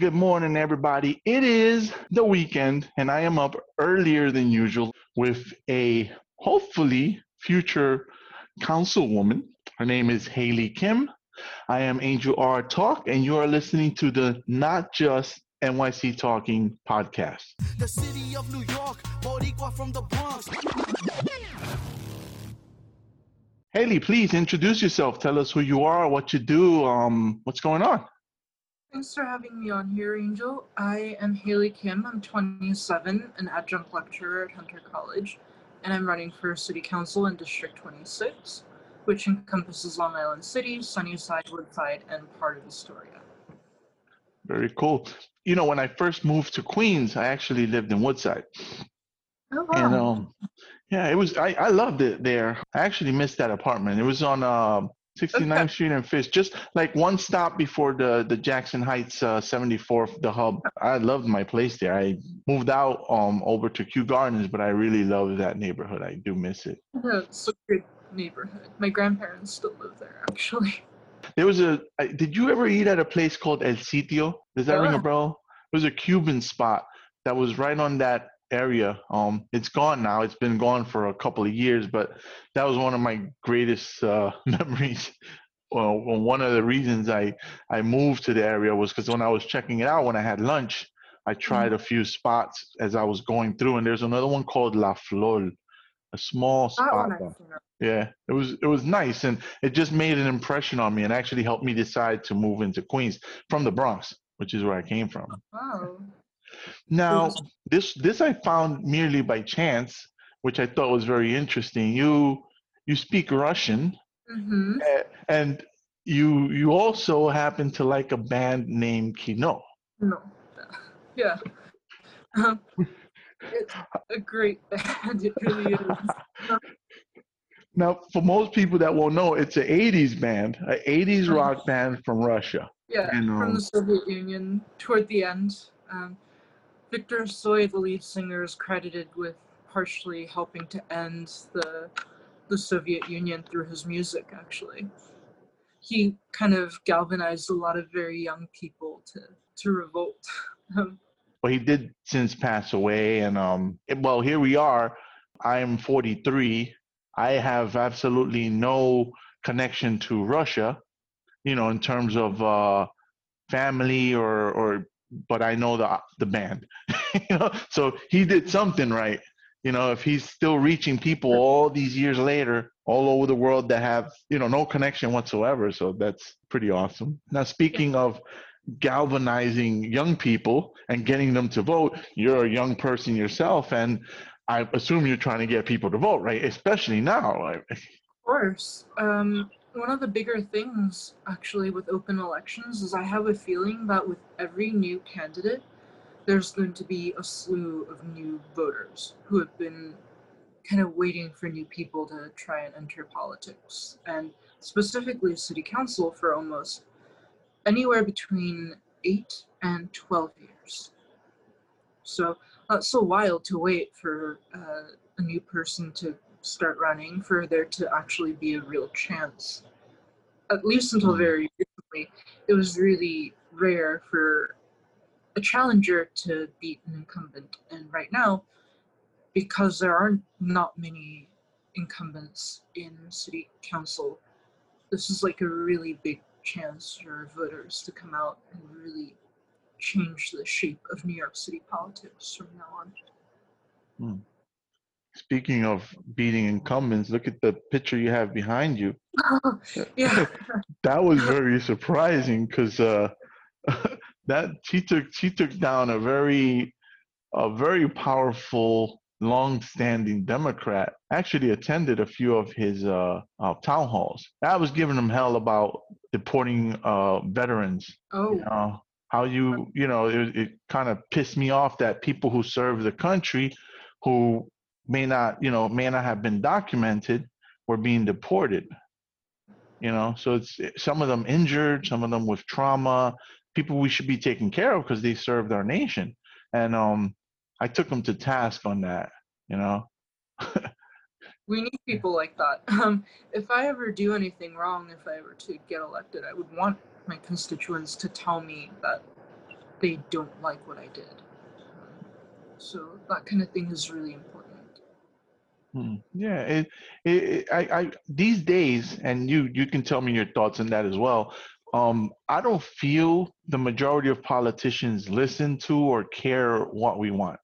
good morning, everybody. It is the weekend, and I am up earlier than usual with a hopefully future councilwoman. Her name is Hailie Kim. I am Angel R Talk, and you are listening to the Not Just NYC Talking podcast. The city of New York, Boricua from the Bronx. Hailie, please introduce yourself. Tell us who you are, what you do, um, what's going on. Thanks for having me on here, Angel. I am Hailie Kim. I'm 27, an adjunct lecturer at Hunter College, and I'm running for City Council in District 26, which encompasses Long Island City, Sunnyside, Woodside, and part of Astoria. Very cool. You know, when I first moved to Queens, I actually lived in Woodside. Oh, wow. And um, yeah, it was. I, I loved it there. I actually missed that apartment. It was on uh, 69th okay. Street and Fish, just like one stop before the the Jackson Heights uh, 74th, the hub. I loved my place there. I moved out um over to Kew Gardens, but I really love that neighborhood. I do miss it. Yeah, it's a good neighborhood. My grandparents still live there, actually. There was a. Did you ever eat at a place called El Sitio? Does that yeah. ring a bell? It was a Cuban spot that was right on that area. Um, it's gone now. It's been gone for a couple of years, but that was one of my greatest uh, memories. Well, one of the reasons I I moved to the area was because when I was checking it out, when I had lunch, I tried mm-hmm. a few spots as I was going through, and there's another one called La Flor, a small spot. Yeah, it was it was nice, and it just made an impression on me, and actually helped me decide to move into Queens from the Bronx, which is where I came from. Wow. Now, this this I found merely by chance, which I thought was very interesting. You you speak Russian, mm-hmm. and you you also happen to like a band named Kino. No, yeah, um, it's a great band. It really is. now, for most people that won't know, it's an '80s band, an '80s mm-hmm. rock band from Russia. Yeah, and, um, from the Soviet Union toward the end. Um, Viktor Tsoi, the lead singer, is credited with partially helping to end the the Soviet Union through his music. Actually, he kind of galvanized a lot of very young people to to revolt. well, he did since pass away, and um, well, here we are. I'm 43. I have absolutely no connection to Russia, you know, in terms of uh, family or or but I know the the band. you know, so he did something right. You know, if he's still reaching people all these years later, all over the world that have you know no connection whatsoever. So that's pretty awesome. Now, speaking of galvanizing young people and getting them to vote, you're a young person yourself, and I assume you're trying to get people to vote, right? Especially now. Of course. Um, one of the bigger things actually with open elections is I have a feeling that with every new candidate, there's going to be a slew of new voters who have been kind of waiting for new people to try and enter politics, and specifically city council for almost anywhere between 8 and 12 years. So that's a wild to wait for uh, a new person to start running for there to actually be a real chance. At least until hmm. very recently, it was really rare for a challenger to beat an incumbent. And right now, because there are not many incumbents in city council, this is like a really big chance for voters to come out and really change the shape of New York City politics from now on. Hmm. Speaking of beating incumbents, look at the picture you have behind you. Oh, yeah. that was very surprising because uh, that she took she took down a very a very powerful long-standing Democrat. Actually, attended a few of his uh, uh, town halls. I was giving him hell about deporting uh, veterans. Oh. You know, how you you know it, it kind of pissed me off that people who serve the country who may not, you know, may not have been documented were being deported. You know, so it's some of them injured, some of them with trauma, people we should be taking care of because they served our nation. And um, I took them to task on that. You know. we need people like that. Um, if I ever do anything wrong, if I ever to get elected, I would want my constituents to tell me that they don't like what I did. So that kind of thing is really important. Hmm. Yeah, it, it, I, I, these days, and you, you can tell me your thoughts on that as well. Um, I don't feel the majority of politicians listen to or care what we want.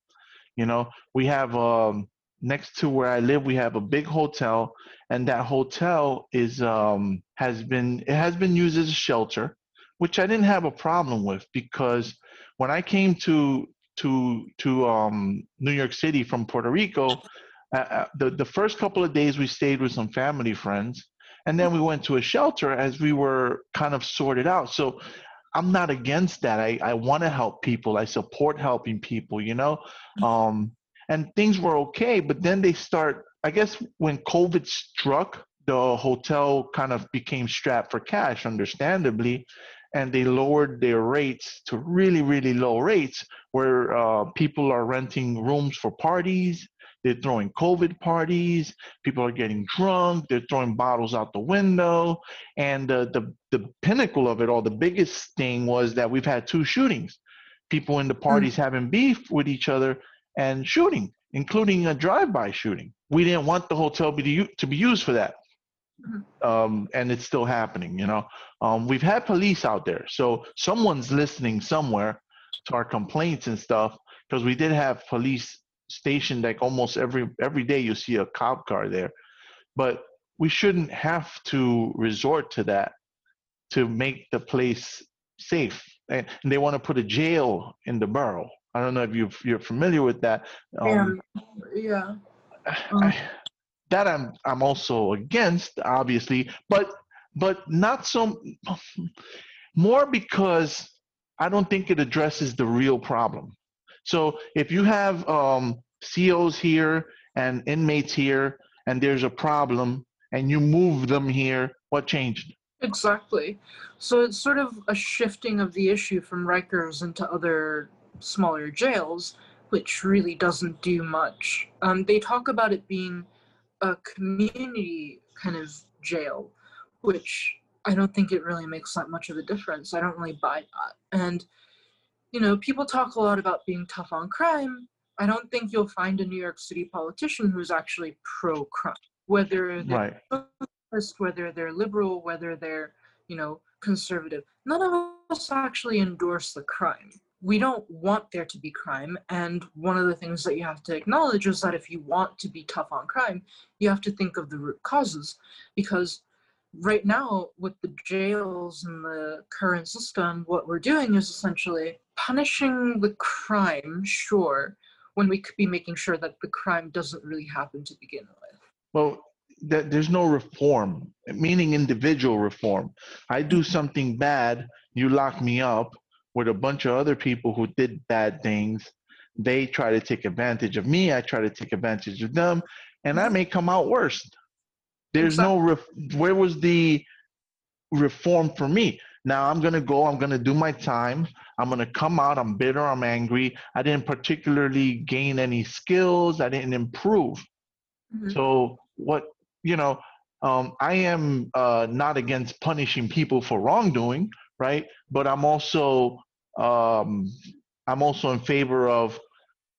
You know, we have um, next to where I live, we have a big hotel, and that hotel is um, has been it has been used as a shelter, which I didn't have a problem with because when I came to to to um, New York City from Puerto Rico, uh, uh, the the first couple of days we stayed with some family friends, and then we went to a shelter as we were kind of sorted out. So I'm not against that. I, I want to help people. I support helping people, you know? Um, and things were okay, but then they start, I guess when COVID struck, the hotel kind of became strapped for cash, understandably, and they lowered their rates to really, really low rates where uh, people are renting rooms for parties they're throwing COVID parties. People are getting drunk. They're throwing bottles out the window. And uh, the the pinnacle of it all, the biggest thing was that we've had two shootings. People in the hmm. parties mm-hmm. having beef with each other and shooting, including a drive-by shooting. We didn't want the hotel be to be used for that. Mm-hmm. Um, and it's still happening, you know. Um, we've had police out there, so someone's listening somewhere to our complaints and stuff because we did have police stationed like almost every every day you see a cop car there. But we shouldn't have to resort to that to make the place safe. And, they want to put a jail in the borough. I don't know if you you're familiar with that um, yeah, yeah. Um, I, that i'm i'm also against obviously but but not so more because i don't think it addresses the real problem so if you have um, COs here and inmates here, and there's a problem, and you move them here, what changed? Exactly. So it's sort of a shifting of the issue from Rikers into other smaller jails, which really doesn't do much. Um, they talk about it being a community kind of jail, which I don't think it really makes that much of a difference. I don't really buy that. And you know, people talk a lot about being tough on crime. I don't think you'll find a New York City politician who's actually pro crime, whether they're right. whether they're liberal, whether they're, you know, conservative. None of us actually endorse the crime. We don't want there to be crime. And one of the things that you have to acknowledge is that if you want to be tough on crime, you have to think of the root causes. Because right now with the jails and the current system what we're doing is essentially punishing the crime sure when we could be making sure that the crime doesn't really happen to begin with well that there's no reform meaning individual reform i do mm-hmm. something bad you lock me up with a bunch of other people who did bad things they try to take advantage of me i try to take advantage of them and i mm-hmm. may come out worse there's exactly. no ref- where was the reform for me? Now I'm gonna go. I'm gonna do my time. I'm gonna come out. I'm bitter. I'm angry. I didn't particularly gain any skills. I didn't improve. Mm-hmm. So what you know, um, I am uh, not against punishing people for wrongdoing, right? But I'm also um, I'm also in favor of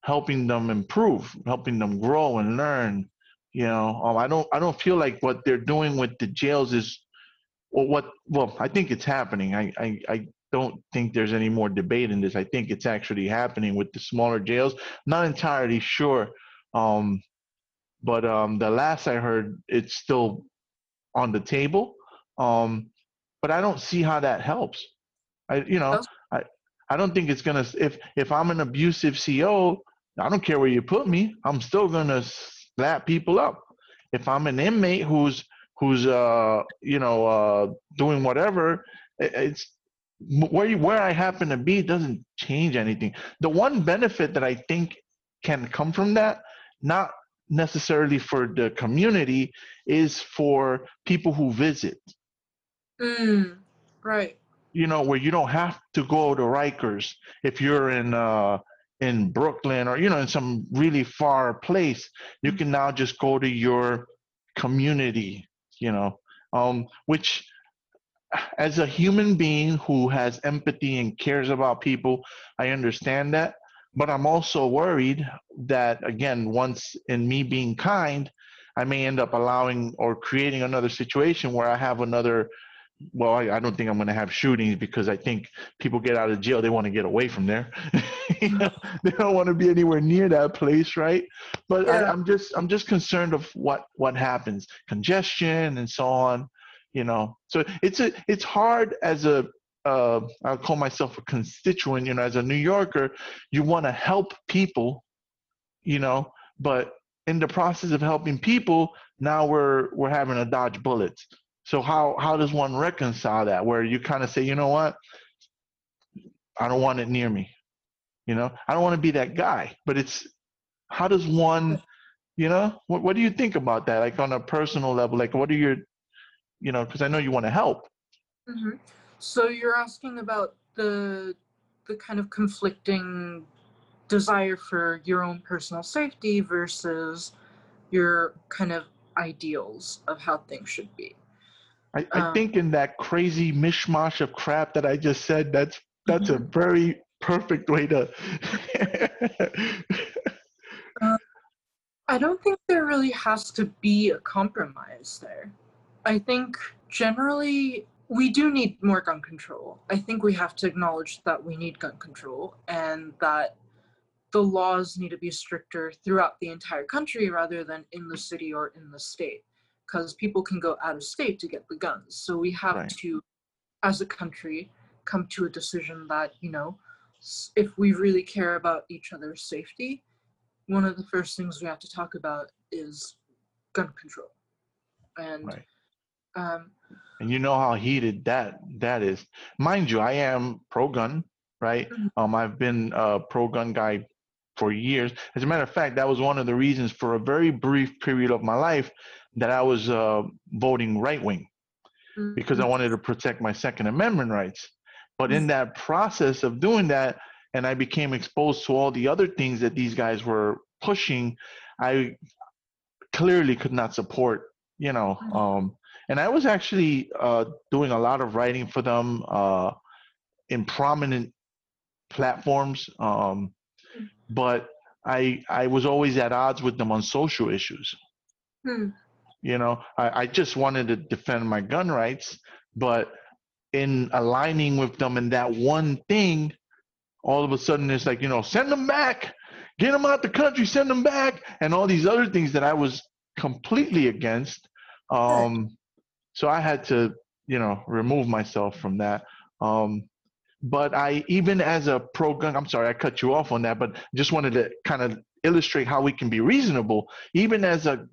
helping them improve, helping them grow and learn, you know, um, I don't I don't feel like what they're doing with the jails is well what well I think it's happening. I, I, I don't think there's any more debate in this. I think it's actually happening with the smaller jails. Not entirely sure. Um, but um, the last I heard, it's still on the table. Um, but I don't see how that helps. I, you know, I, I don't think it's gonna. If if I'm an abusive CO, I don't care where you put me. I'm still gonna slap people up. If I'm an inmate who's who's uh you know uh doing whatever, it's where you, where I happen to be doesn't change anything. The one benefit that I think can come from that, not necessarily for the community, is for people who visit. Mm, right. You know, where you don't have to go to Rikers if you're in uh in Brooklyn or you know in some really far place, you can now just go to your community, you know, um, which as a human being who has empathy and cares about people, I understand that. But I'm also worried that, again, once in me being kind, I may end up allowing or creating another situation where I have another. Well, I, I don't think I'm going to have shootings because I think people get out of jail, they want to get away from there. you know, they don't want to be anywhere near that place, right? But Yeah. I, I'm just I'm just concerned of what what happens, congestion and so on you know so it's a it's hard as a uh, i'll call myself a constituent you know as a new yorker you want to help people you know but in the process of helping people now we're we're having to dodge bullets so how how does one reconcile that where you kind of say you know what? I don't want it near me you know? I don't want to be that guy but it's how does one you know? What, what do you think about that like on a personal level? Like what are your you know, because I know you want to help. hmm So you're asking about the the kind of conflicting desire for your own personal safety versus your kind of ideals of how things should be. I, I Um, think in that crazy mishmash of crap that I just said, that's that's a very perfect way to. I don't think there really has to be a compromise there. I think generally we do need more gun control. I think we have to acknowledge that we need gun control and that the laws need to be stricter throughout the entire country rather than in the city or in the state because people can go out of state to get the guns. So we have Right. to, as a country, come to a decision that, you know, if we really care about each other's safety, one of the first things we have to talk about is gun control. And Right. um, and you know how heated that that is. Mind you, I am pro gun, right? Mhm. Um, I've been a pro gun guy for years. As a matter of fact, that was one of the reasons for a very brief period of my life that I was uh, voting right wing because I mhm, wanted to protect my Second Amendment rights. But in that process of doing that, and I became exposed to all the other things that these guys were pushing, I clearly could not support, you know. Mhm. Um, and I was actually uh, doing a lot of writing for them uh, in prominent platforms, um, Mhm. but I I was always at odds with them on social issues. hmm, You know, I, I just wanted to defend my gun rights, but in aligning with them in that one thing, all of a sudden it's like, you know, send them back, get them out the country, send them back, and all these other things that I was completely against. Um, so I had to, you know, remove myself from that. Um, but I, even as a pro gun, I'm sorry, I cut you off on that, but just wanted to kind of illustrate how we can be reasonable. Even as a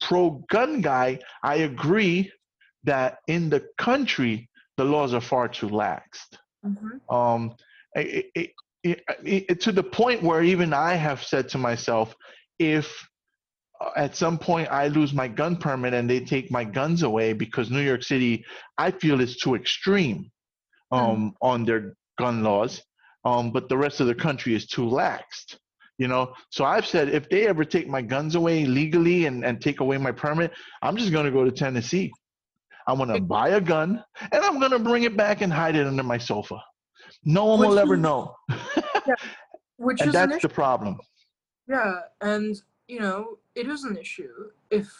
pro gun guy, I agree that in the country, the laws are far too laxed. mhm, Um, it, it, it, to the point where even I have said to myself, if uh, at some point I lose my gun permit and they take my guns away because New York City, I feel is too extreme um, on their gun laws, um, but the rest of the country is too laxed. You know, so I've said if they ever take my guns away legally and, and take away my permit, I'm just gonna go to Tennessee. I'm gonna buy a gun and I'm gonna bring it back and hide it under my sofa. No one will Which ever is- know. which and that's the problem. Yeah, and you know, it is an issue if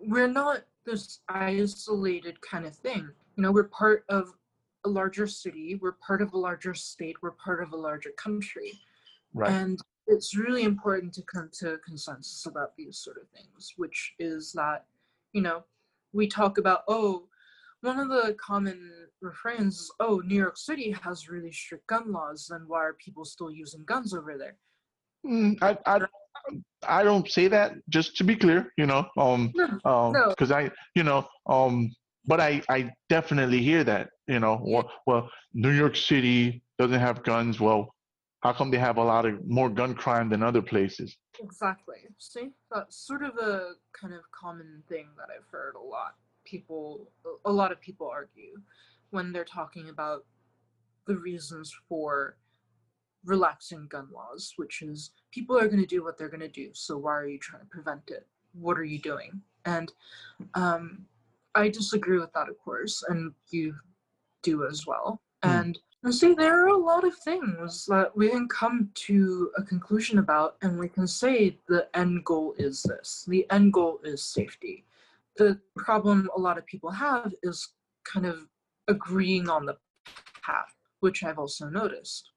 we're not this isolated kind of thing. You know, we're part of a larger city, we're part of a larger state, we're part of a larger country. Right. And it's really important to come to a consensus about these sort of things, which is that, you know, we talk about, oh, one of the common refrains is, oh, New York City has really strict gun laws, then why are people still using guns over there? Mm, I, I, I don't say that just to be clear, you know, um, No, um, No. because I, you know, um, but I, I definitely hear that, you know, well, well, New York City doesn't have guns. Well, how come they have a lot of more gun crime than other places? Exactly. See, that's sort of a kind of common thing that I've heard a lot. People, a lot of people argue when they're talking about the reasons for relaxing gun laws, which is people are going to do what they're going to do. So why are you trying to prevent it? What are you doing? And um, I disagree with that, of course. And you do as well. Hmm. And I see there are a lot of things that we can come to a conclusion about, and we can say the end goal is this. The end goal is safety. The problem a lot of people have is kind of agreeing on the path, which I've also noticed.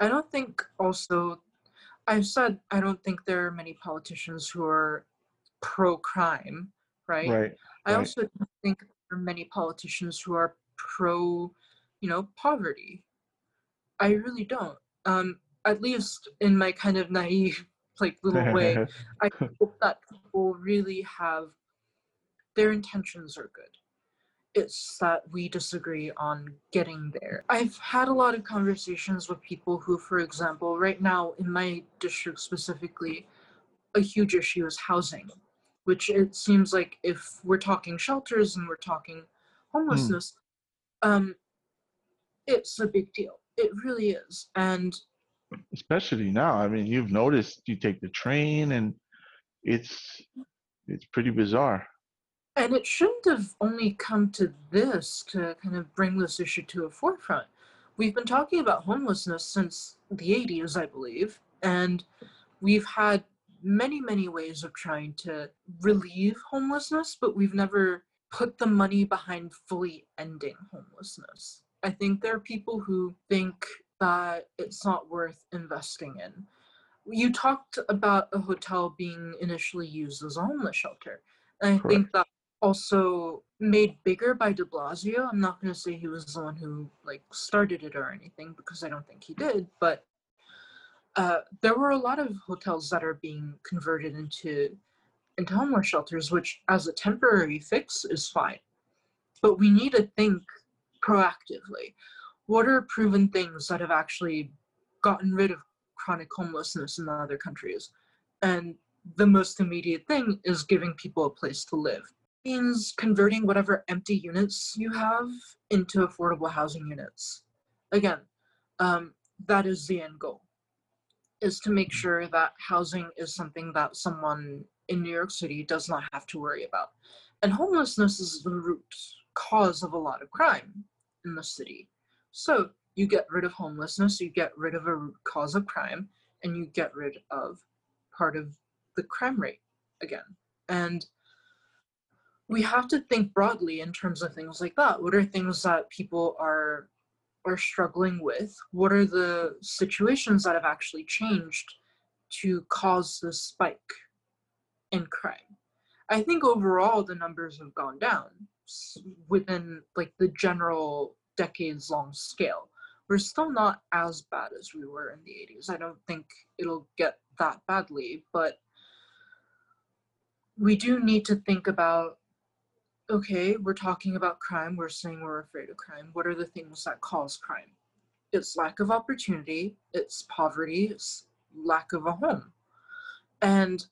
I don't think also, I've said I don't think there are many politicians who are pro crime, right? Right. I right. also don't think there are many politicians who are pro, you know, poverty. I really don't. Um, at least in my kind of naive, like little way, I hope that people really have their intentions are good. It's that we disagree on getting there. I've had a lot of conversations with people who, for example, right now in my district specifically, a huge issue is housing, which it seems like if we're talking shelters and we're talking homelessness, um, it's a big deal. It really is. And especially now. I mean, you've noticed you take the train and it's it's pretty bizarre. and it shouldn't have only come to this to kind of bring this issue to a forefront. We've been talking about homelessness since the 80s, I believe, and we've had many, many ways of trying to relieve homelessness, but we've never put the money behind fully ending homelessness. I think there are people who think that it's not worth investing in. You talked about a hotel being initially used as a homeless shelter. And I think that also made bigger by de Blasio. I'm not going to say he was the one who like started it or anything because I don't think he did, but uh, there were a lot of hotels that are being converted into into homeless shelters, which as a temporary fix is fine. But we need to think proactively. What are proven things that have actually gotten rid of chronic homelessness in other countries? And the most immediate thing is giving people a place to live It means converting whatever empty units you have into affordable housing units. Again, um, that is the end goal, is to make sure that housing is something that someone in New York City does not have to worry about. And homelessness is the root cause of a lot of crime in the city. So you get rid of homelessness, you get rid of a cause of crime, and you get rid of part of the crime rate again. And we have to think broadly in terms of things like that. What are things that people are are struggling with? What are the situations that have actually changed to cause this spike in crime? I think overall the numbers have gone down within like the general decades long scale. We're still not as bad as we were in the 80s. I don't think it'll get that badly, but we do need to think about okay, we're talking about crime, we're saying we're afraid of crime. What are the things that cause crime? It's lack of opportunity, it's poverty, it's lack of a home. And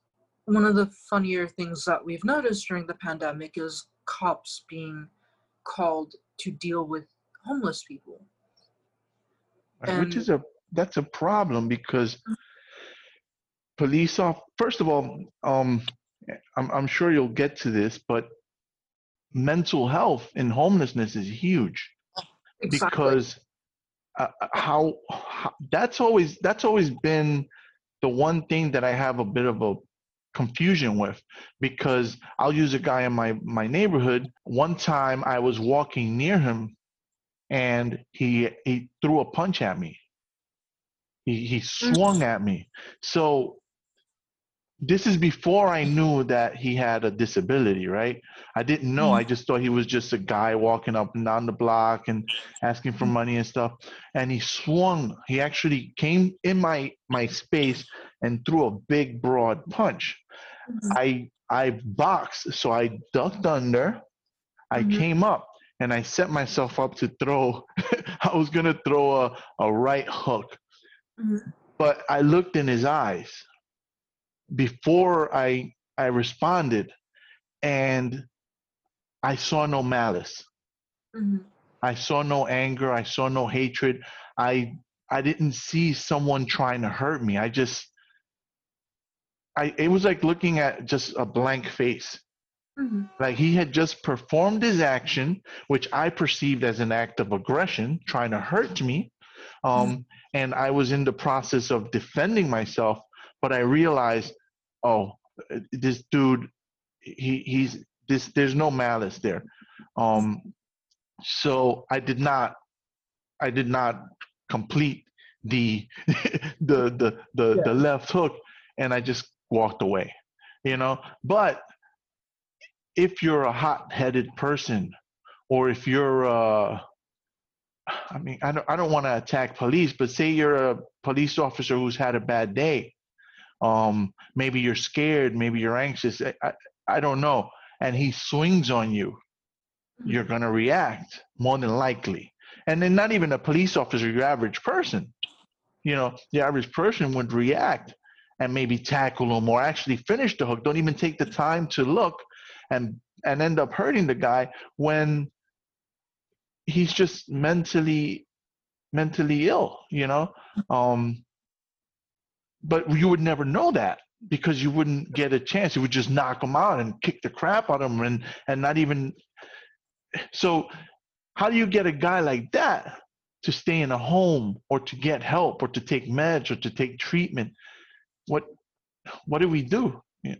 one of the funnier things that we've noticed during the pandemic is cops being called to deal with homeless people. Right, Which is a that's a problem because police off first of all, um I'm I'm sure you'll get to this, but mental health in homelessness is huge Exactly. because uh, how, how that's always that's always been the one thing that I have a bit of a confusion with because I'll use a guy in my my neighborhood. One time I was walking near him and he he threw a punch at me. He he swung at me. So this is before I knew that he had a disability, right? I didn't know. Mm-hmm. I just thought he was just a guy walking up and down the block and asking for mm-hmm. money and stuff. And he swung. He actually came in my my space and threw a big broad punch. I I boxed, so I ducked under. I Mhm. came up and I set myself up to throw. I was gonna throw a, a right hook, Mhm. but I looked in his eyes before I I responded, and I saw no malice. Mhm. I saw no anger. I saw no hatred. I I didn't see someone trying to hurt me. I just I it was like looking at just a blank face. Mhm. Like he had just performed his action, which I perceived as an act of aggression, trying to hurt me. Um, and I was in the process of defending myself, but I realized, oh, this dude, he he's this. There's no malice there. Um, so I did not, I did not complete the the the the, Yeah. the left hook, and I just walked away. You know, but if you're a hot-headed person, or if you're uh, I mean, I don't, I don't want to attack police, but say you're a police officer who's had a bad day. Um, maybe you're scared, maybe you're anxious. I, I, I don't know. And he swings on you. You're going to react more than likely. And then not even a police officer, your average person. You know, the average person would react and maybe tackle him or actually finish the hook. Don't even take the time to look and and end up hurting the guy when he's just mentally mentally ill you know? Um but you would never know that because you wouldn't get a chance. You would just knock him out and kick the crap out of him and and not even so how do you get a guy like that to stay in a home or to get help or to take meds or to take treatment what what do we do Yeah.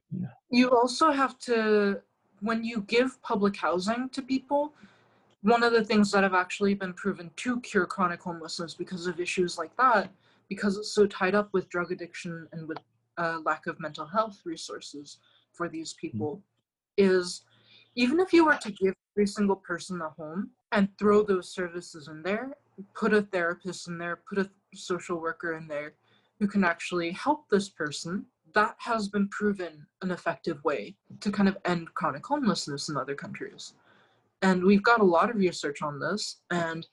You also have to, when you give public housing to people, one of the things that have actually been proven to cure chronic homelessness because of issues like that, because it's so tied up with drug addiction and with uh, lack of mental health resources for these people, is even if you were to give every single person a home and throw those services in there, put a therapist in there, put a social worker in there who can actually help this person, that has been proven an effective way to kind of end chronic homelessness in other countries. And we've got a lot of research on this, and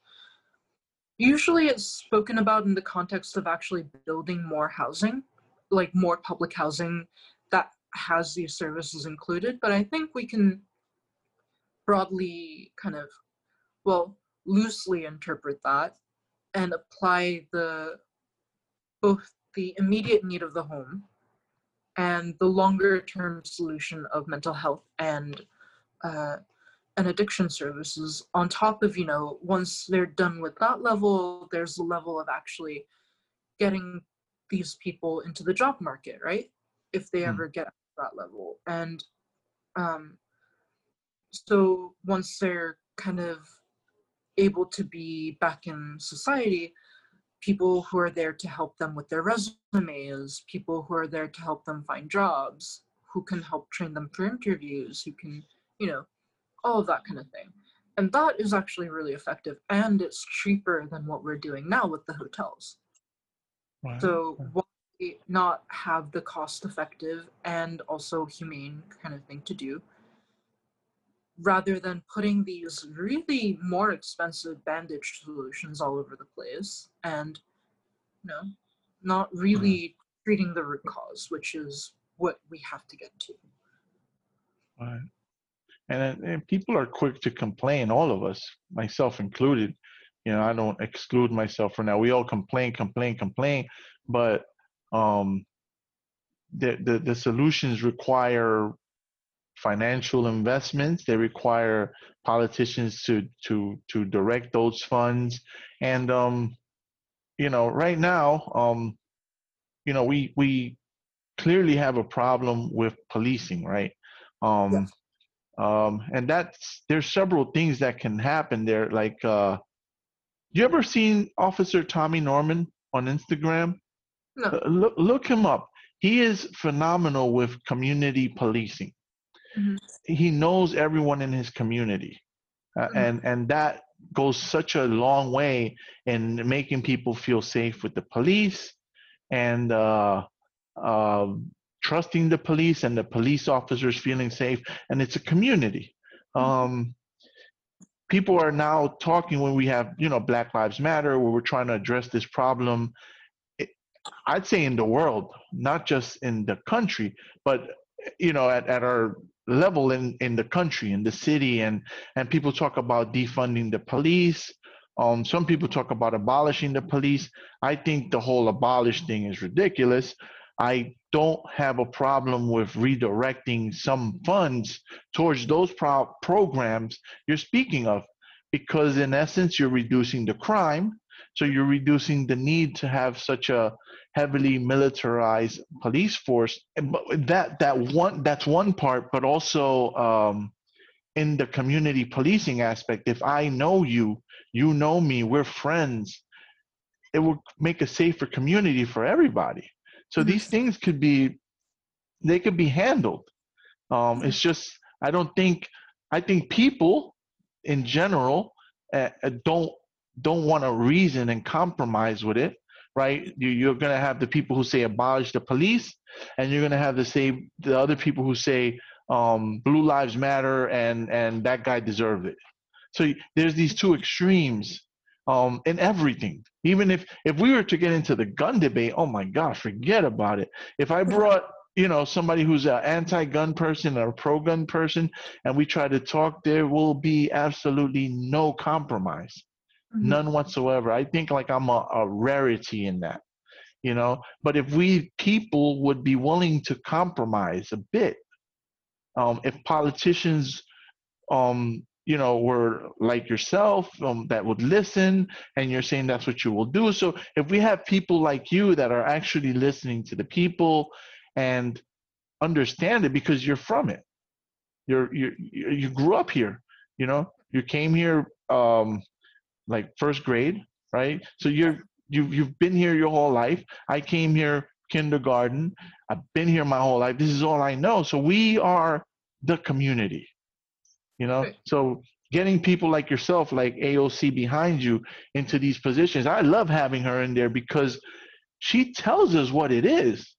usually it's spoken about in the context of actually building more housing, like more public housing that has these services included. But I think we can broadly kind of, well, loosely interpret that and apply the both the immediate need of the home and the longer term solution of mental health and uh, and addiction services on top of you know once they're done with that level there's the level of actually getting these people into the job market right if they Hmm. ever get to that level and um, so once they're kind of able to be back in society people who are there to help them with their resumes, people who are there to help them find jobs, who can help train them for interviews, who can, you know, all of that kind of thing. And that is actually really effective and it's cheaper than what we're doing now with the hotels. Wow. So why not have the cost effective and also humane kind of thing to do rather than putting these really more expensive bandage solutions all over the place and you know not really treating the root cause which is what we have to get to Right. And, and people are quick to complain, all of us, myself included. You know, I don't exclude myself from that. We all complain, complain, complain, but um, the, the the solutions require financial investments. They require politicians to to to direct those funds, and um, you know, right now, um, you know, we we clearly have a problem with policing, right? Um, Yes. um, and that's there's several things that can happen there. Like, uh, you ever seen Officer Tommy Norman on Instagram? no Uh, look look him up. He is phenomenal with community policing. Mhm. He knows everyone in his community, uh, Mhm. and and that goes such a long way in making people feel safe with the police, and uh, um trusting the police and the police officers feeling safe. And it's a community. Um, people are now talking when we have you know Black Lives Matter, where we're trying to address this problem I'd say in the world, not just in the country, but you know, at, at our level in, in the country, in the city, and and people talk about defunding the police. Um, some people talk about abolishing the police. I think the whole abolish thing is ridiculous. I don't have a problem with redirecting some funds towards those pro- programs you're speaking of because in essence you're reducing the crime so you're reducing the need to have such a heavily militarized police force. And that that one that's one part but also um, in the community policing aspect if i know you you know me we're friends it will make a safer community for everybody. So these things could be they could be handled. Um, it's just i don't think i think people in general uh, don't don't want to reason and compromise with it right you, you're going to have the people who say abolish the police and you're going to have the same the other people who say um, blue lives matter and and that guy deserved it so there's these two extremes um, in everything. Even if if we were to get into the gun debate, oh my God, forget about it. If I brought you know somebody who's an anti-gun person or a pro-gun person, and we try to talk, there will be absolutely no compromise, mm-hmm. none whatsoever. I think like I'm a, a rarity in that, you know. But if we people would be willing to compromise a bit, um, if politicians um, you know, were like yourself um, that would listen, and you're saying that's what you will do. So if we have people like you that are actually listening to the people and understand it because you're from it, you're you you grew up here, you know, you came here um, like first grade, right? So you're you've you've been here your whole life. I came here kindergarten. I've been here my whole life. This is all I know. So we are the community you know so getting people like yourself like aoc behind you into these positions i love having her in there because she tells us what it is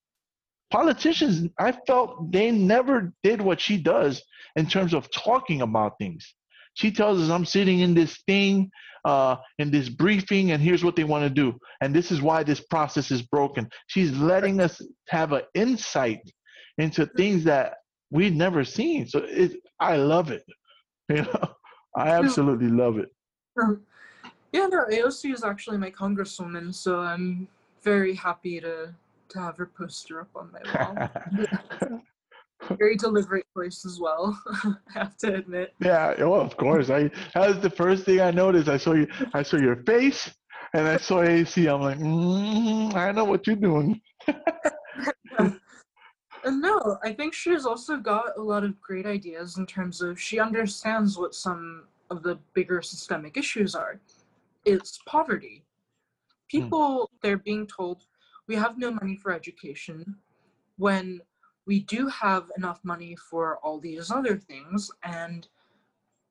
politicians i felt they never did what she does in terms of talking about things she tells us i'm sitting in this thing uh, in this briefing and here's what they want to do. And this is why this process is broken. She's letting us have an insight into things that we've never seen. So it, i love it You know, I absolutely love it. Yeah, no, AOC is actually my congresswoman, so I'm very happy to to have her poster up on my wall. very deliberate choice as well. I have to admit. Yeah, well, of course. I that was the first thing I noticed. I saw you. I saw your face, and I saw AC. I'm like, mm, I know what you're doing. And no, I think she's also got a lot of great ideas in terms of she understands what some of the bigger systemic issues are. It's poverty. Hmm. People, they're being told, we have no money for education when we do have enough money for all these other things. And,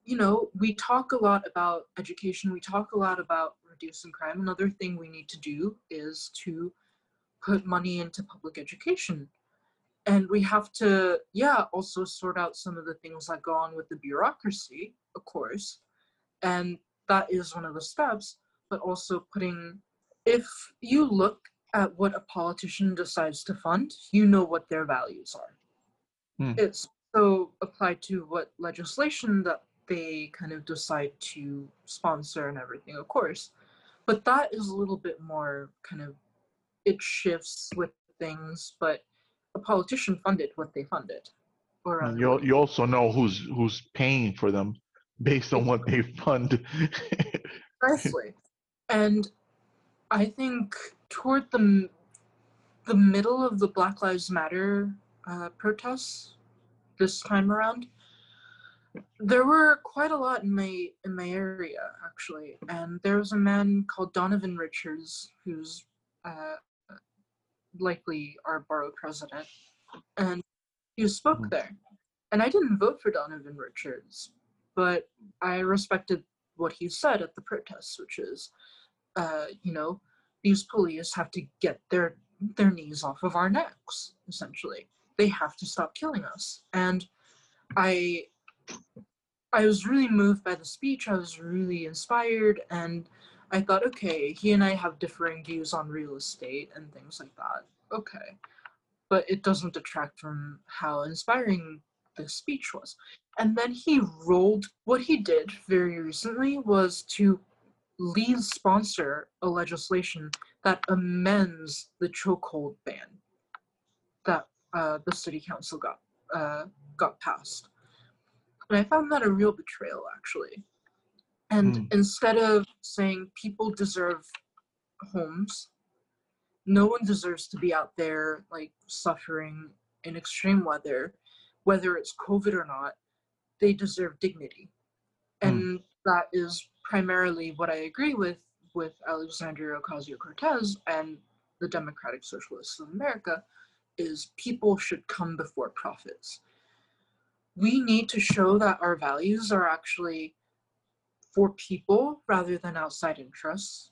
you know, we talk a lot about education, we talk a lot about reducing crime. Another thing we need to do is to put money into public education and we have to yeah also sort out some of the things that go on with the bureaucracy of course and that is one of the steps but also putting if you look at what a politician decides to fund you know what their values are hmm. it's so applied to what legislation that they kind of decide to sponsor and everything of course but that is a little bit more kind of it shifts with things but a politician funded what they funded. Or um, you you also know who's who's paying for them based on what they fund. Precisely, and I think toward the the middle of the Black Lives Matter uh, protests this time around, there were quite a lot in my in my area actually, and there was a man called Donovan Richards who's uh, likely our borough president, and he spoke mm-hmm. there. And I didn't vote for Donovan Richards, but I respected what he said at the protests, which is, uh, you know, these police have to get their their knees off of our necks. Essentially, they have to stop killing us. And I, I was really moved by the speech. I was really inspired, and I thought, okay, he and I have differing views on real estate and things like that. Okay. But it doesn't detract from how inspiring the speech was. And then he rolled what he did very recently was to lead sponsor a legislation that amends the chokehold ban. that uh, the city council got uh, got passed, and I found that a real betrayal actually. And Mm. instead of saying people deserve homes, no one deserves to be out there like suffering in extreme weather, whether it's COVID or not. They deserve dignity, Mm. and that is primarily what I agree with with Alexandria Ocasio Cortez and the Democratic Socialists of America is people should come before profits. We need to show that our values are actually for people rather than outside interests.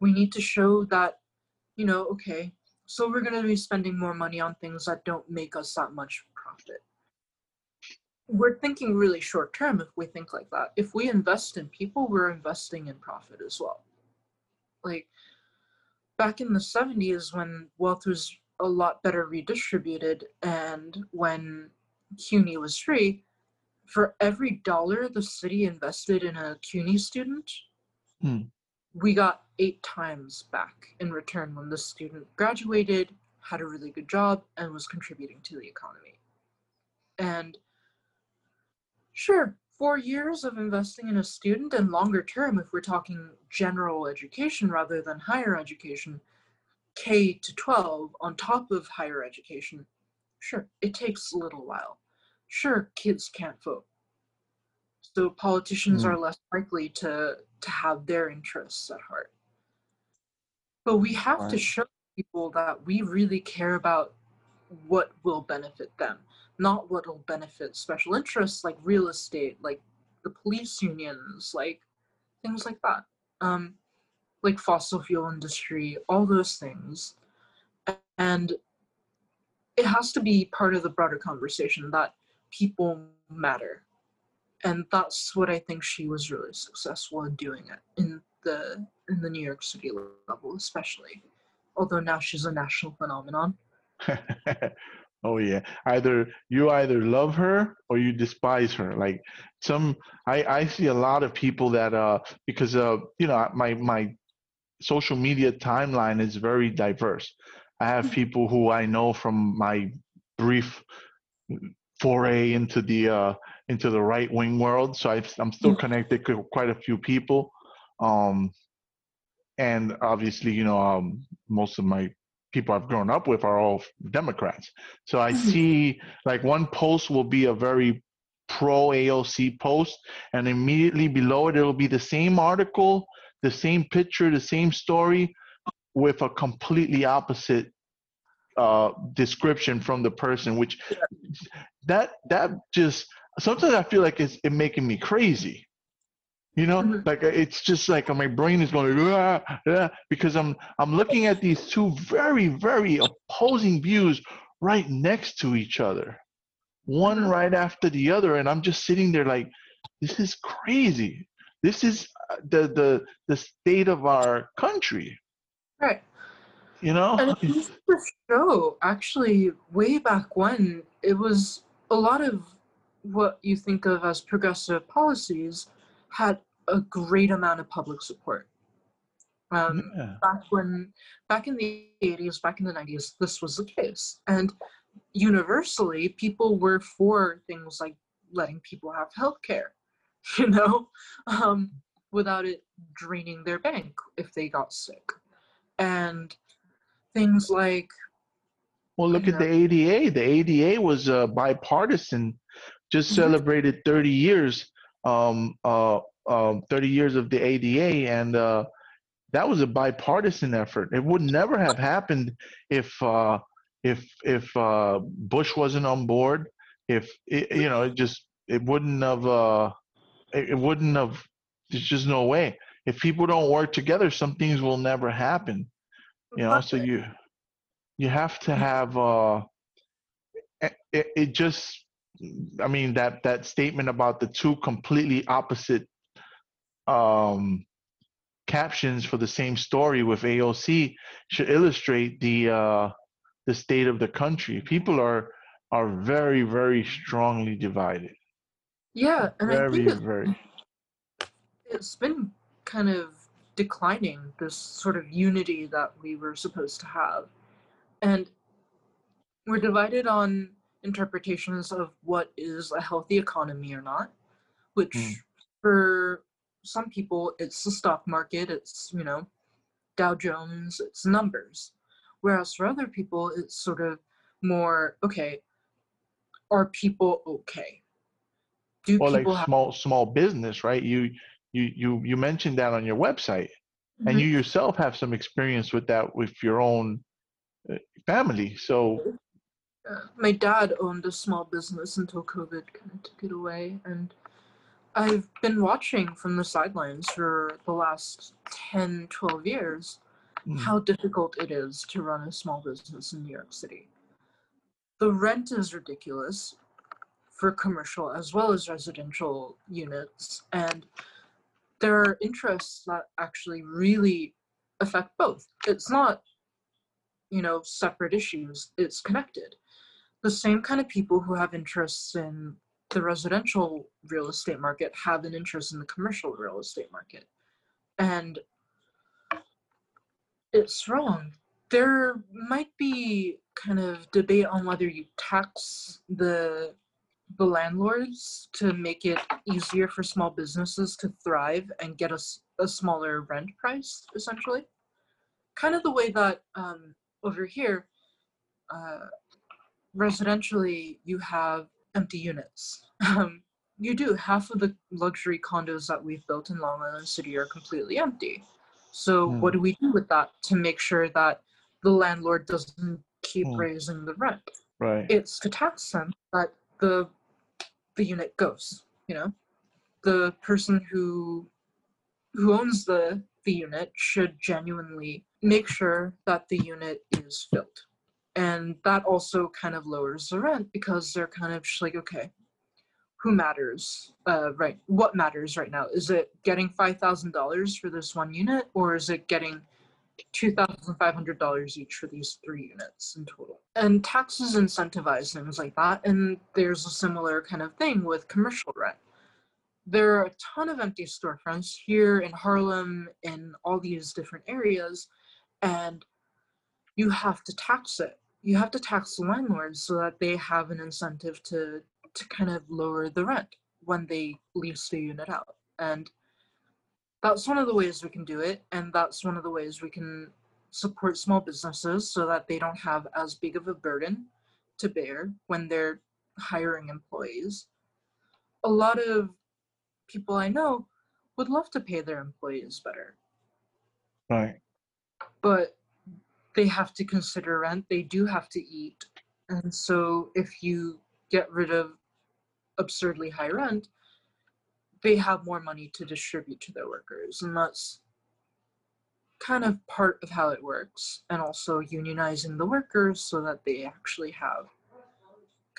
We need to show that, you know, okay, so we're going to be spending more money on things that don't make us that much profit. We're thinking really short term if we think like that. If we invest in people, we're investing in profit as well. Like back in the 70s when wealth was a lot better redistributed and when CUNY was free, for every dollar the city invested in a CUNY student, Hmm. we got eight times back in return when the student graduated, had a really good job, and was contributing to the economy. And sure, four years of investing in a student and longer term, if we're talking general education rather than higher education, K to 12 on top of higher education, sure, it takes a little while. Sure, kids can't vote. So politicians Mm. are less likely to, to have their interests at heart. But we have to show people that we really care about what will benefit them, not what will benefit special interests like real estate, like the police unions, like things like that. Um, like fossil fuel industry, all those things. And it has to be part of the broader conversation that people matter. And that's what I think she was really successful in doing it in the in the New York City level, especially. Although now she's a national phenomenon. oh yeah. Either you either love her or you despise her. Like some i i see a lot of people that uh because uh you know my my social media timeline is very diverse. I have people who i know from my brief foray into the uh into the right wing world so I, i'm still Mhm. connected to quite a few people. Um and obviously you know um most of my people I've grown up with are all Democrats. So I Mhm. see like one post will be a very pro AOC post, and immediately below it, it'll be the same article, the same picture, the same story with a completely opposite uh, description from the person, which that that just sometimes I feel like it's it making me crazy. You know, Mhm. like uh, it's just like my brain is going ah, ah, because I'm I'm looking at these two very very opposing views right next to each other, one Mhm. right after the other, and I'm just sitting there like, this is crazy. This is uh, the the the state of our country. Right. You know, And used show actually way back when it was a lot of what you think of as progressive policies had a great amount of public support. Um, yeah. back when back in the 80s back in the 90s this was the case and universally people were for things like letting people have health care you know um, without it draining their bank if they got sick and things like Well, look at the ADA. The ADA was uh, bipartisan. Just Mhm. celebrated 30 years. Um, uh, um, 30 years of the ADA, and uh, that was a bipartisan effort. It would never have happened if uh, if if uh, Bush wasn't on board. If it, you know, it just it wouldn't have. Uh, it, it wouldn't have. There's just no way. If people don't work together, some things will never happen. You know, so you you have to have. Uh, it, it just. I mean that that statement about the two completely opposite um, captions for the same story with AOC should illustrate the uh, the state of the country. People are are very very strongly divided. yeah and i think it's, very. it's been kind of declining this sort of unity that we were supposed to have and we're divided on interpretations of what is a healthy economy or not, which Mm. for some people it's the stock market, it's you know Dow Jones, it's numbers. Whereas for other people it's sort of more okay, are people okay? Do or like people have small small business, right? You you you you mentioned that on your website, and Mhm. you yourself have some experience with that with your own uh, family. So uh, my dad owned a small business until COVID kind of took it away. And I've been watching from the sidelines for the last 10, 12 years mm, how difficult it is to run a small business in New York City. The rent is ridiculous for commercial as well as residential units. And there are interests that actually really affect both. It's not, you know, separate issues, it's connected. The same kind of people who have interests in the residential real estate market have an interest in the commercial real estate market. And it's wrong. There might be kind of debate on whether you tax the the landlords to make it easier for small businesses to thrive and get a smaller rent price, essentially. Kind of the way that um, over here, uh, residentially, you have empty units. Um, you do. Half of the luxury condos that we've built in Long Island City are completely empty. So, Hmm. what do we do with that to make sure that the landlord doesn't keep Hmm. raising the rent? right. it's to tax them that the the unit goes you know the person who who owns the the unit should genuinely make sure that the unit is filled and that also kind of lowers the rent because they're kind of just like okay who matters uh, right what matters right now is it getting $5000 for this one unit or is it getting $2,500 each for these three units in total. And taxes incentivize things like that. And there's a similar kind of thing with commercial rent. There are a ton of empty storefronts here in Harlem, in all these different areas, and you have to tax it. You have to tax the landlords so that they have an incentive to to kind of lower the rent when they lease the unit out. And that's one of the ways we can do it and that's one of the ways we can support small businesses so that they don't have as big of a burden to bear when they're hiring employees a lot of people i know would love to pay their employees better Right. but they have to consider rent they do have to eat. And so if you get rid of absurdly high rent they have more money to distribute to their workers. And that's kind of part of how it works. And also unionizing the workers so that they actually have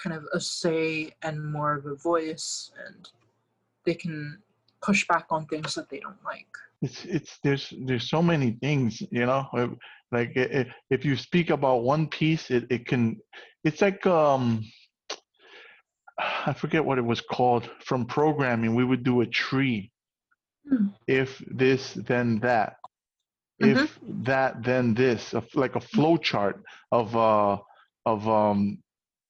kind of a say and more of a voice. And they can push back on things that they don't like. It's it's there's there's so many things, you know. Like if you speak about one piece, it, it can. It's like um. I forget what it was called from programming. We would do a tree. Hmm. If this, then that. Mhm. If that, then this. Like a flow chart of uh of um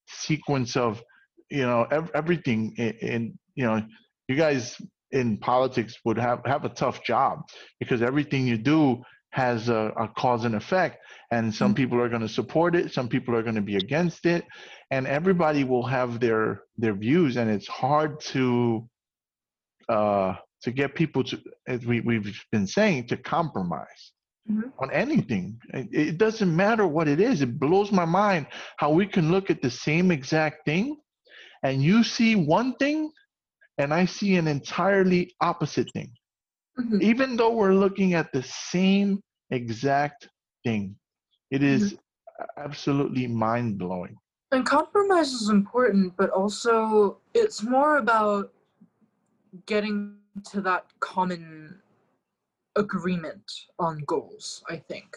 sequence of you know ev- everything in, in you know you guys in politics would have have a tough job because everything you do has a, a cause and effect and some Mhm. people are going to support it some people are going to be against it and everybody will have their their views and it's hard to uh to get people to as we, we've been saying to compromise Mhm. on anything it, it doesn't matter what it is it blows my mind how we can look at the same exact thing and you see one thing and i see an entirely opposite thing Mhm. even though we're looking at the same exact thing it is absolutely mind-blowing And compromise is important, but also it's more about getting to that common agreement on goals, I think,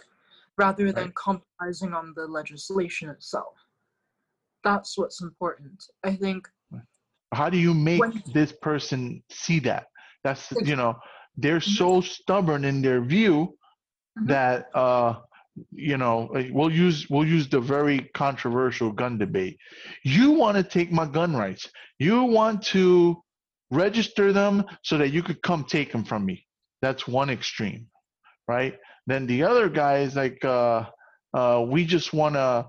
rather than Right. compromising on the legislation itself. That's what's important. I think how do you make When- this person see that that's you know they're Mhm. so stubborn in their view Mhm. that uh you know, we'll use we'll use the very controversial gun debate. You want to take my gun rights. You want to register them so that you could come take them from me. That's one extreme, right? Then the other guy is like, uh, uh, we just want to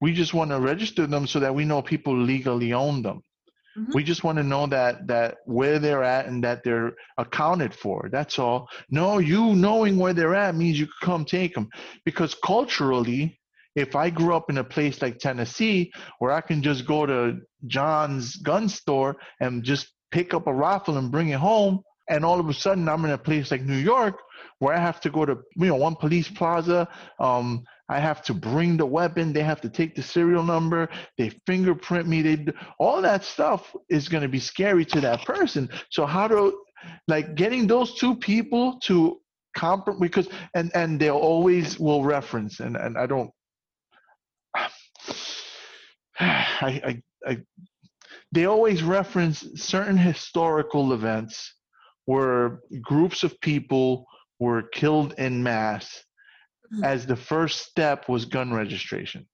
we just want to register them so that we know people legally own them. Mhm. We just want to know that that where they're at and that they're accounted for. That's all. No, you knowing where they're at means you can come take them. Because culturally, if I grew up in a place like Tennessee where I can just go to John's gun store and just pick up a rifle and bring it home, and all of a sudden I'm in a place like New York where I have to go to you know one police plaza. Um, I have to bring the weapon. They have to take the serial number. They fingerprint me. They all that stuff is going to be scary to that person. So how do like getting those two people to comp because and and they always will reference and and I don't. I, I, I, they always reference certain historical events where groups of people were killed in mass Mhm. as the first step was gun registration.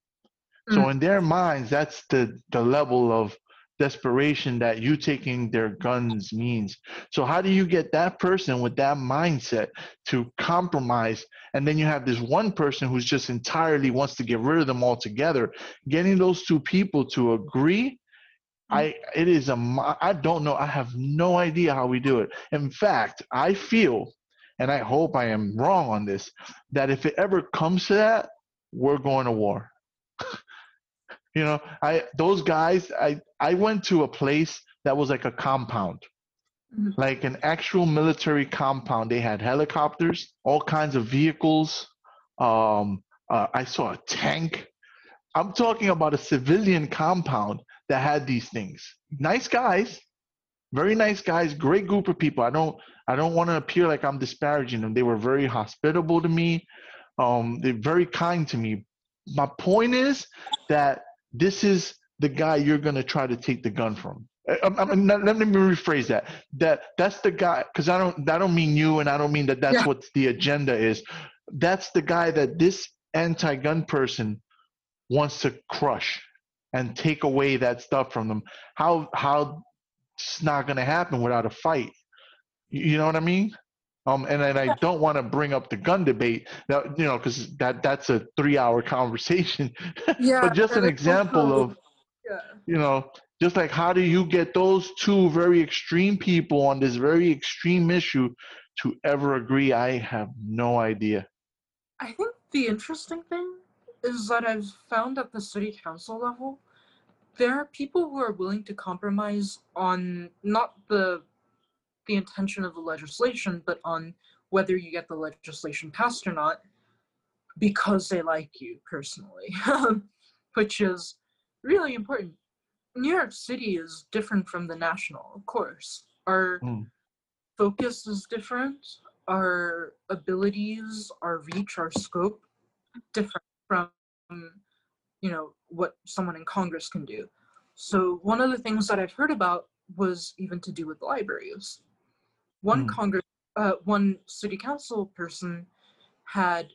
So Mm. in their minds, that's the the level of desperation that you taking their guns means. So how do you get that person with that mindset to compromise? And then you have this one person who's just entirely wants to get rid of them altogether. Getting those two people to agree, I it is a I don't know. I have no idea how we do it. In fact, I feel, and I hope I am wrong on this, that if it ever comes to that, we're going to war. you know, I those guys, I I went to a place that was like a compound, Mhm. like an actual military compound. They had helicopters, all kinds of vehicles. Um, uh, I saw a tank. I'm talking about a civilian compound that had these things. Nice guys, very nice guys, great group of people. I don't I don't want to appear like I'm disparaging them. They were very hospitable to me. Um, they're very kind to me. My point is that this is the guy you're gonna try to take the gun from. I, I, let me rephrase that. That that's the guy because I don't I don't mean you and I don't mean that that's Yeah. what the agenda is. That's the guy that this anti-gun person wants to crush and take away that stuff from them. How how it's not going to happen without a fight. You know what I mean? Um, and then I don't want to bring up the gun debate, that, you know, because that that's a three-hour conversation. Yeah, but just an example of, yeah. you know, just like how do you get those two very extreme people on this very extreme issue to ever agree? I have no idea. I think the interesting thing is that I've found at the city council level, there are people who are willing to compromise on not the the intention of the legislation, but on whether you get the legislation passed or not, because they like you personally, which is really important. New York City is different from the national, of course. Our Mm. focus is different. Our abilities, our reach, our scope, different from you know what someone in Congress can do. So one of the things that I've heard about was even to do with libraries. One Mm. Congress, uh, one city council person had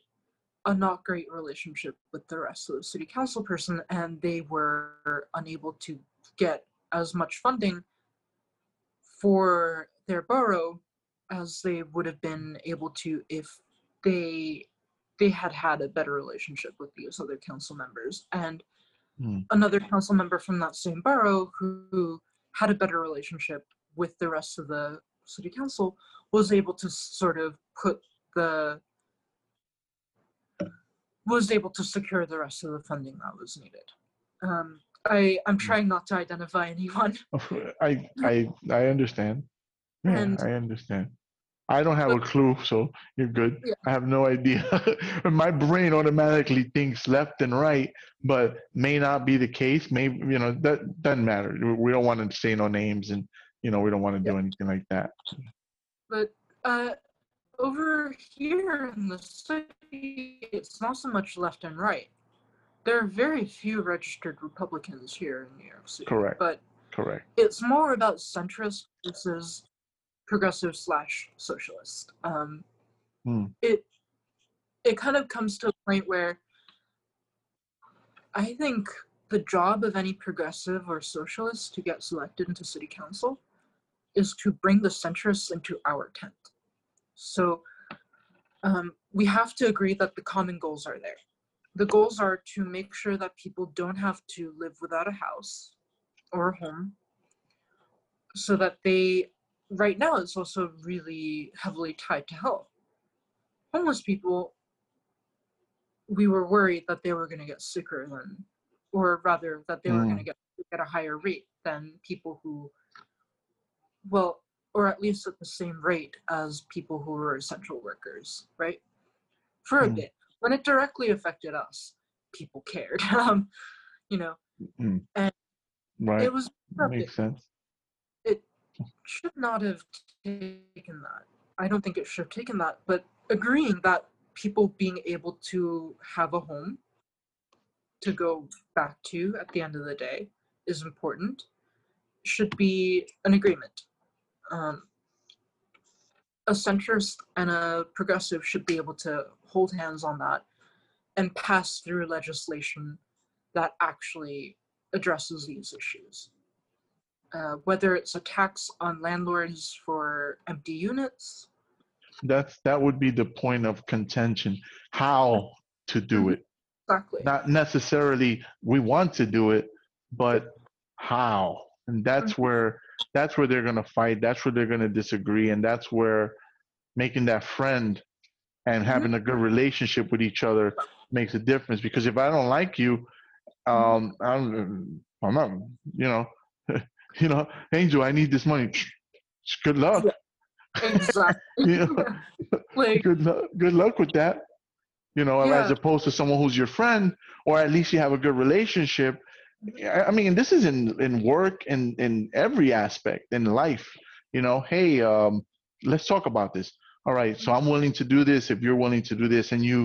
a not great relationship with the rest of the city council person, and they were unable to get as much funding for their borough as they would have been able to if they they had had a better relationship with these other council members and Hmm. another council member from that same borough who had a better relationship with the rest of the city council was able to sort of put the was able to secure the rest of the funding that was needed um, I, I'm trying not to identify anyone. I I I understand. Yeah, And- I understand. I don't have a clue, so you're good. Yeah. I have no idea. My brain automatically thinks left and right, but may not be the case. Maybe you know that doesn't matter. We don't want to say no names, and you know we don't want to do anything like that. But uh, over here in the city, it's not so much left and right. There are very few registered Republicans here in New York City. Correct. But Correct. it's more about centrist versus progressive slash socialist. Um, Hmm. It it kind of comes to a point where I think the job of any progressive or socialist to get selected into city council is to bring the centrists into our tent. So um, we have to agree that the common goals are there. The goals are to make sure that people don't have to live without a house or a home, so that they, right now, it's also really heavily tied to health. Homeless people, we were worried that they were going to get sicker than, or rather, that they were going to get at a higher rate than people who, well, or at least at the same rate as people who were essential workers, right? For a Mm. bit. When it directly affected us, people cared. um, you know, Right. it was a. Makes sense. Should not have taken that. I don't think it should have taken that, but agreeing that people being able to have a home to go back to at the end of the day is important should be an agreement. Um, a centrist and a progressive should be able to hold hands on that and pass through legislation that actually addresses these issues uh, whether it's a tax on landlords for empty units. That's that would be the point of contention. How to do Mhm. it. Exactly. Not necessarily we want to do it, but how. And that's Mhm. where that's where they're gonna fight. That's where they're gonna disagree, and that's where making that friend and having a good relationship with each other makes a difference. Because if I don't like you, um, I'm, I'm not, you know, you know, Angel, I need this money. Good luck. exactly. You know? like, good luck good luck with that you know as opposed to someone who's your friend or at least you have a good relationship i I mean this is in in work and in every aspect in life you know hey um let's talk about this all right so i'm willing to do this if you're willing to do this and you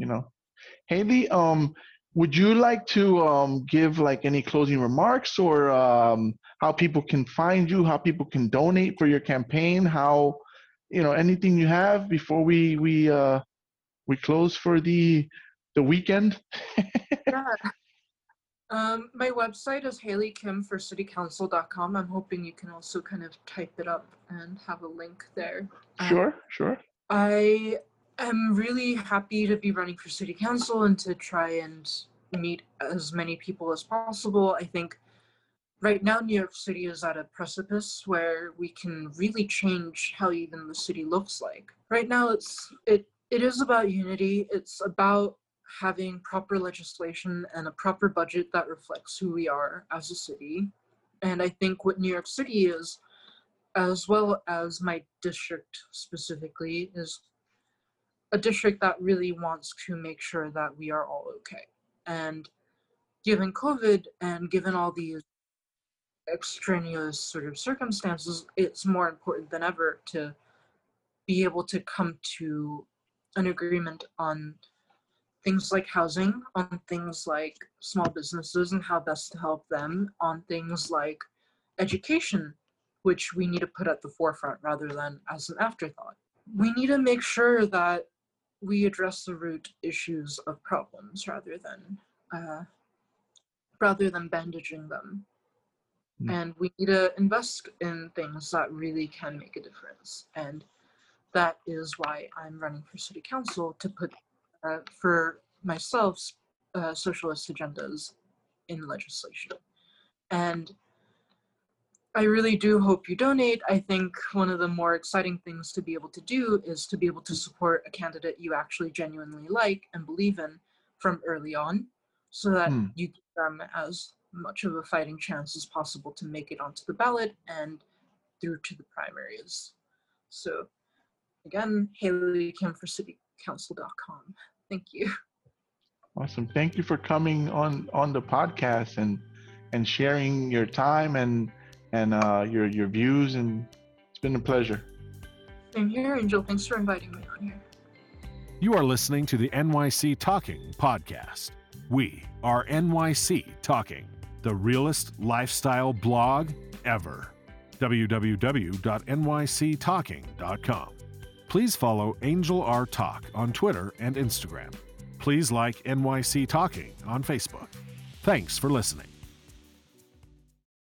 you know hailie um would you like to um give like any closing remarks or um how people can find you how people can donate for your campaign how you know anything you have before we we uh we close for the the weekend? Yeah. Um, my website is hailiekim i'm hoping you can also kind of type it up and have a link there. Um, sure sure. I am really happy to be running for city council and to try and meet as many people as possible. I think right now New York City is at a precipice where we can really change how even the city looks like. Right now it's it it is about unity. It's about having proper legislation and a proper budget that reflects who we are as a city. And I think what New York City is as well as my district specifically, is a district that really wants to make sure that we are all okay. And given COVID and given all these extraneous sort of circumstances, it's more important than ever to be able to come to an agreement on things like housing, on things like small businesses and how best to help them, on things like education which we need to put at the forefront rather than as an afterthought. We need to make sure that we address the root issues of problems rather than uh, rather than bandaging them. Mm. And we need to invest in things that really can make a difference. And that is why I'm running for city council to put uh, for myself uh, socialist agendas in legislation. And I really do hope you donate. I think one of the more exciting things to be able to do is to be able to support a candidate you actually genuinely like and believe in from early on so that Hmm. you give them as much of a fighting chance as possible to make it onto the ballot and through to the primaries. So again, Hailie Kim for citycouncil.com. Thank you. awesome thank you for coming on on the podcast and and sharing your time and and uh your your views and it's been a pleasure Same here, Angel. Thanks for inviting me on here. You are listening to the NYC Talking podcast. We are NYC Talking, the realest lifestyle blog ever. www.nyctalking.com. please follow Angel R Talk on Twitter and Instagram. Please like NYC Talking on Facebook. Thanks for listening.